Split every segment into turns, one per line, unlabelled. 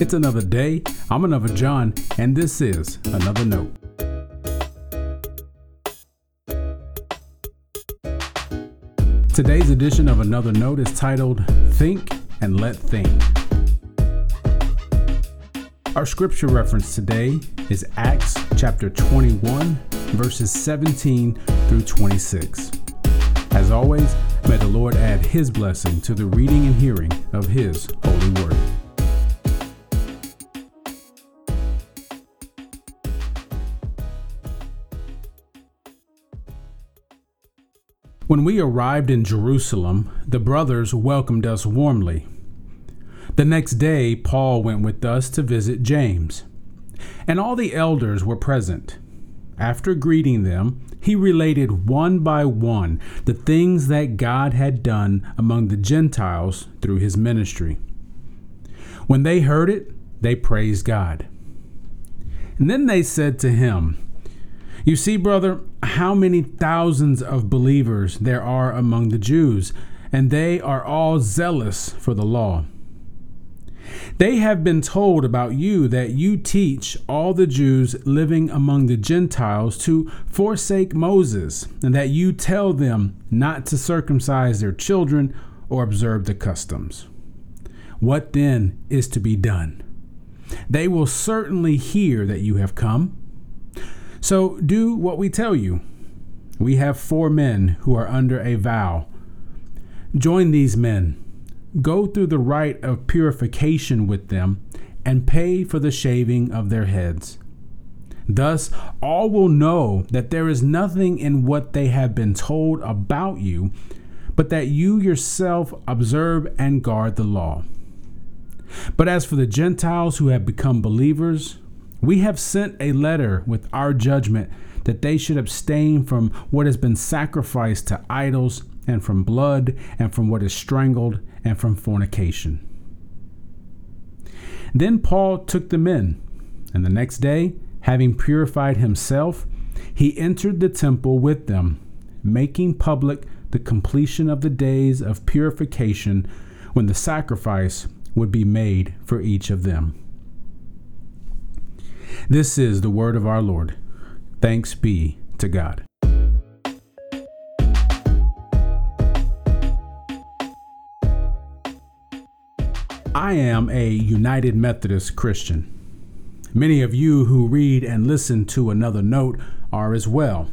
It's another day. I'm another John, and this is Another Note. Today's edition of Another Note is titled Think and Let Think. Our scripture reference today is Acts chapter 21, verses 17 through 26. As always, may the Lord add His blessing to the reading and hearing of His holy word. When we arrived in Jerusalem, the brothers welcomed us warmly. The next day, Paul went with us to visit James, and all the elders were present. After greeting them, he related one by one the things that God had done among the Gentiles through his ministry. When they heard it, they praised God. And then they said to him, You see, brother, how many thousands of believers there are among the Jews, and they are all zealous for the law. They have been told about you that you teach all the Jews living among the Gentiles to forsake Moses, and that you tell them not to circumcise their children or observe the customs. What then is to be done? They will certainly hear that you have come. So do what we tell you. We have four men who are under a vow. Join these men go through the rite of purification with them, and pay for the shaving of their heads. Thus, all will know that there is nothing in what they have been told about you, but that you yourself observe and guard the law. But as for the Gentiles who have become believers, we have sent a letter with our judgment that they should abstain from what has been sacrificed to idols, and from blood, and from what is strangled, and from fornication. Then Paul took them in, and the next day, having purified himself, he entered the temple with them, making public the completion of the days of purification when the sacrifice would be made for each of them. This is the word of our Lord. Thanks be to God. I am a United Methodist Christian. Many of you who read and listen to another note are as well.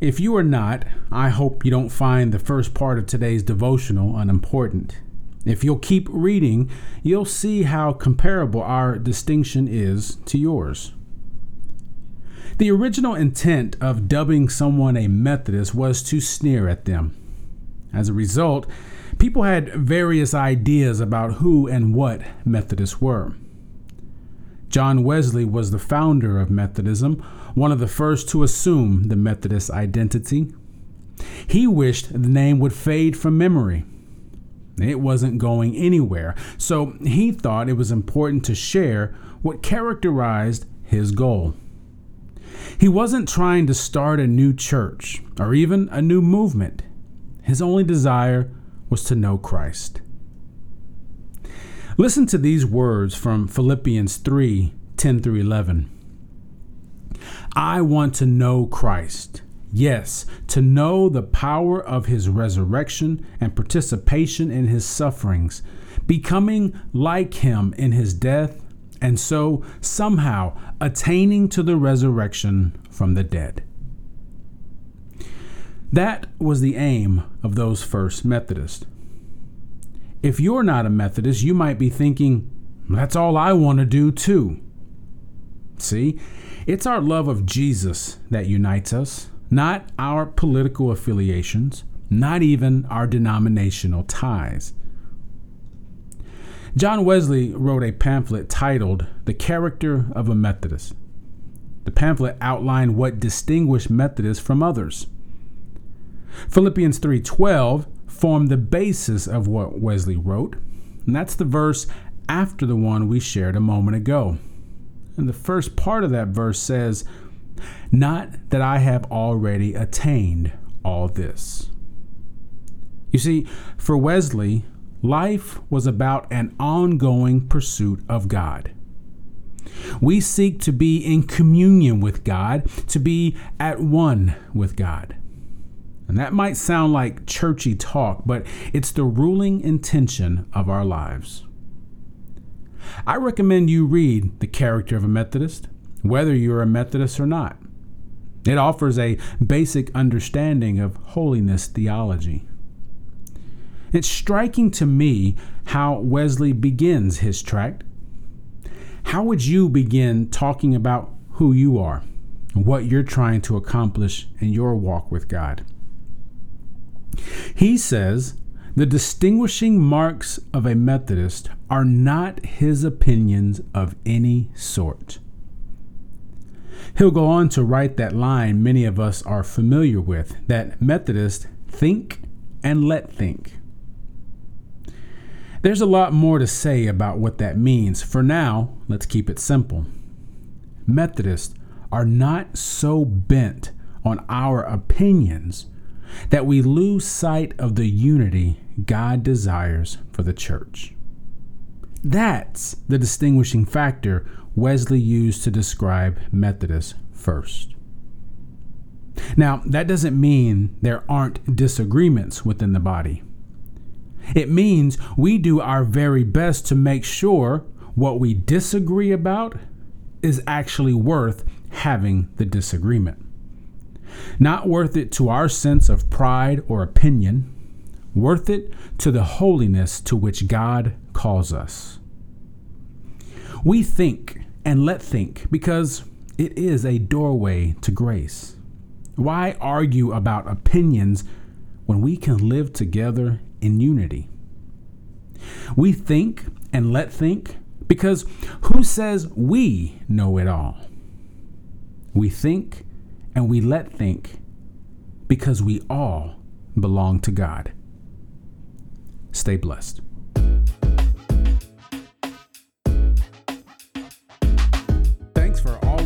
If you are not, I hope you don't find the first part of today's devotional unimportant. If you'll keep reading, you'll see how comparable our distinction is to yours. The original intent of dubbing someone a Methodist was to sneer at them. As a result, people had various ideas about who and what Methodists were. John Wesley was the founder of Methodism, one of the first to assume the Methodist identity. He wished the name would fade from memory. It wasn't going anywhere, so he thought it was important to share what characterized his goal. He wasn't trying to start a new church or even a new movement. His only desire was to know Christ. Listen to these words from Philippians 3 10 through 11. I want to know Christ. Yes, to know the power of his resurrection and participation in his sufferings, becoming like him in his death, and so somehow attaining to the resurrection from the dead. That was the aim of those first Methodists. If you're not a Methodist, you might be thinking, that's all I want to do too. See, it's our love of Jesus that unites us, not our political affiliations, not even our denominational ties. John Wesley wrote a pamphlet titled The Character of a Methodist. The pamphlet outlined what distinguished Methodists from others. Philippians 3:12 formed the basis of what Wesley wrote, and that's the verse after the one we shared a moment ago. And the first part of that verse says, "Not that I have already attained all this." You see, for Wesley, life was about an ongoing pursuit of God. We seek to be in communion with God, to be at one with God. And that might sound like churchy talk, but it's the ruling intention of our lives. I recommend you read The Character of a Methodist, whether you're a Methodist or not. It offers a basic understanding of holiness theology. It's striking to me how Wesley begins his tract. How would you begin talking about who you are and what you're trying to accomplish in your walk with God? He says the distinguishing marks of a Methodist are not his opinions of any sort. He'll go on to write that line many of us are familiar with that Methodists think and let think. There's a lot more to say about what that means. For now, let's keep it simple. Methodists are not so bent on our opinions that we lose sight of the unity God desires for the church. That's the distinguishing factor Wesley used to describe Methodists first. Now, that doesn't mean there aren't disagreements within the body. It means we do our very best to make sure what we disagree about is actually worth having the disagreement. Not worth it to our sense of pride or opinion, worth it to the holiness to which God calls us. We think and let think because it is a doorway to grace. Why argue about opinions when we can live together in unity? We think and let think because who says we know it all? We think and we let think because we all belong to God. Stay blessed.